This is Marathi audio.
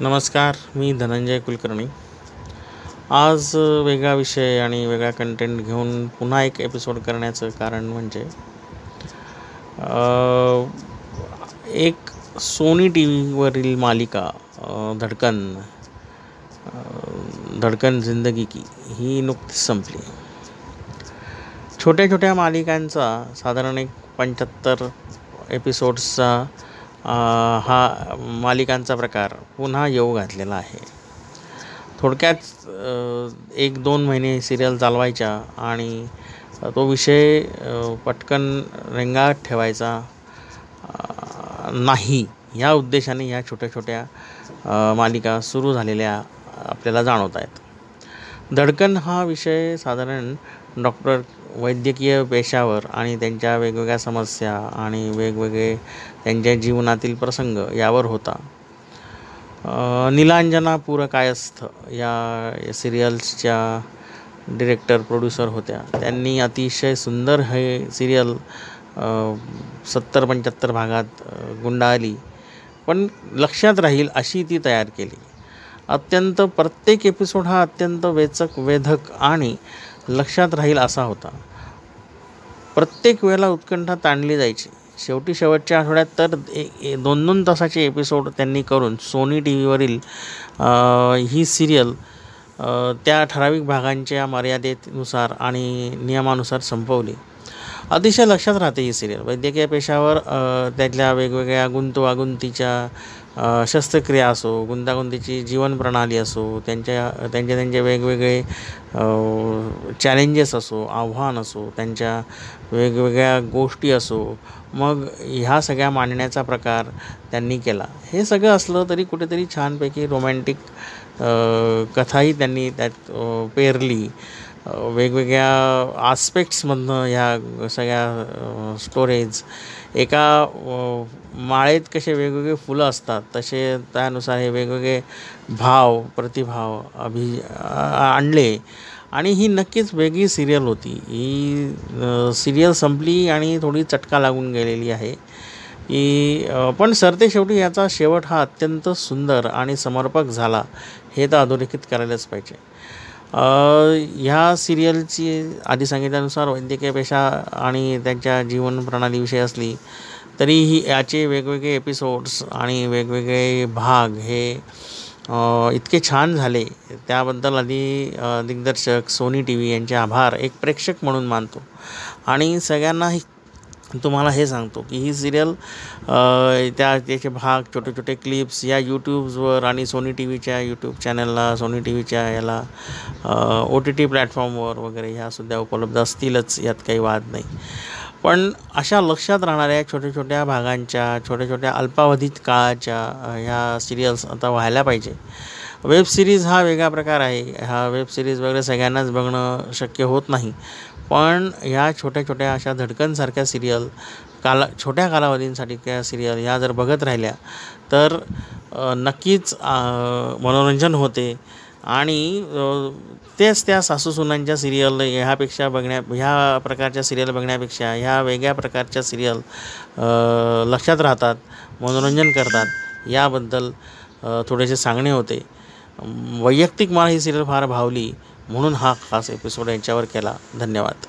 नमस्कार मी धनंजय कुलकर्णी. आज वेगळा विषय आणि वेगळा कंटेंट घेऊन पुन्हा एक एपिसोड करण्याचं कारण म्हणजे एक सोनी टी व्हीवरील मालिका धडकन धडकन जिंदगी की ही नुकतीच संपली. छोट्या छोट्या मालिकांचा साधारण एक पंच्याहत्तर एपिसोड्सचा सा हा मालिकांचा प्रकार पुन्हा येऊ घातलेला आहे. थोडक्यात एक दोन महिने सिरियल चालवायच्या आणि तो विषय पटकन रेंगाळत ठेवायचा नाही. ह्या उद्देशाने ह्या छोट्या छोट्या मालिका सुरू झालेल्या आपल्याला जाणवत आहेत. धडकन हा विषय साधारण डॉक्टर वैद्यकीय पेशावर आणि त्यांच्या वेगवेगळ्या समस्या आणि वेगवेगळे त्यांच्या जीवनातील प्रसंग यावर होता. अ, नीलांजना पुरकायस्थ या सिरियल्सच्या डिरेक्टर प्रोड्युसर होत्या. त्यांनी अतिशय सुंदर हे सिरियल सत्तर पंच्याहत्तर भागात गुंडाळली. पण लक्षात राहील अशी ती तयार केली. अत्यंत प्रत्येक एपिसोड हा अत्यंत वेचक वेधक आणि लक्षात राहील असा होता. प्रत्येक वेळेला उत्कंठा ताणली जायची. शेवटी शेवटच्या आठवड्यात तर ए ए दोन दोन तासाचे एपिसोड त्यांनी करून सोनी टी व्हीवरील ही सिरियल त्या ठराविक भागांच्या मर्यादेनुसार आणि नियमानुसार संपवली. अतिशय लक्षात राहते ही सिरियल वैद्यकीय पेशावर त्यातल्या वेगवेगळ्या गुंतवागुंतीच्या अ, शस्त्रक्रिया असो गुंतागुंतीची जीवनप्रणाली असो त्यांच्या त्यांचे त्यांचे वेगवेगळे चॅलेंजेस असो आव्हान असो त्यांच्या वेगवेगळ्या गोष्टी असो मग ह्या सगळ्या मांडण्याचा प्रकार त्यांनी केला. हे सगळं असलं तरी कुठेतरी छानपैकी रोमॅन्टिक कथाही त्यांनी त्यात पेरली. वेगवेगळ्या आस्पेक्ट्समधनं ह्या सगळ्या स्टोरेज एका माळेत कसे वेगवेगळे फुलं असतात तसे त्यानुसार हे वेगवेगळे भाव प्रतिभाव अभि आणले. आणि ही नक्कीच वेगळी सिरियल होती. ही सिरियल संपली आणि थोडी चटका लागून गेलेली आहे. की पण सरते शेवटी याचा शेवट हा अत्यंत सुंदर आणि समर्पक झाला हे तर अधोरेखित करायलाच पाहिजे. ह्या सिरियलची आधी सांगितल्यानुसार वैद्यकीय पेशा आणि त्यांच्या जीवनप्रणालीविषयी असली तरीही याचे वेगवेगळे एपिसोड्स आणि वेगवेगळे भाग हे इतके छान झाले. त्याबद्दल आधी दिग्दर्शक सोनी टी व्ही यांचे आभार. एक प्रेक्षक म्हणून मानतो. आणि सगळ्यांनाही तुम्हाला हे सांगतो की ही सिरियल त्या त्याचे भाग छोटे छोटे क्लिप्स या यूट्यूब्सवर आणि सोनी टी व्हीच्या यूट्यूब चॅनलला सोनी टी व्हीच्या याला ओ टी टी प्लॅटफॉर्मवर वगैरे ह्यासुद्धा उपलब्ध असतीलच यात काही वाद नाही. पण अशा लक्षात राहणाऱ्या छोट्या छोट्या भागांच्या छोट्या छोट्या अल्पावधीत काळाच्या ह्या सिरियल्स आता व्हायला पाहिजे. वेब सिरीज हा वेगळा प्रकार आहे. हा वेब सिरीज वगैरे सगळ्यांनाच बघणं शक्य होत नाही. पण ह्या छोट्या छोट्या अशा धडकनसारख्या सिरियल काला छोट्या कालावधींसाठी त्या सिरियल ह्या जर बघत राहिल्या तर नक्कीच मनोरंजन होते. आणि तेच त्या सासूसुनांच्या सिरियल ह्यापेक्षा बघण्या ह्या प्रकारच्या सिरियल बघण्यापेक्षा ह्या वेगळ्या प्रकारच्या सिरियल लक्षात राहतात मनोरंजन करतात. याबद्दल थोडेसे सांगणे होते. वैयक्तिक मला ही सिरियल फार भावली म्हणून हा खास एपिसोड यांच्यावर केला. धन्यवाद.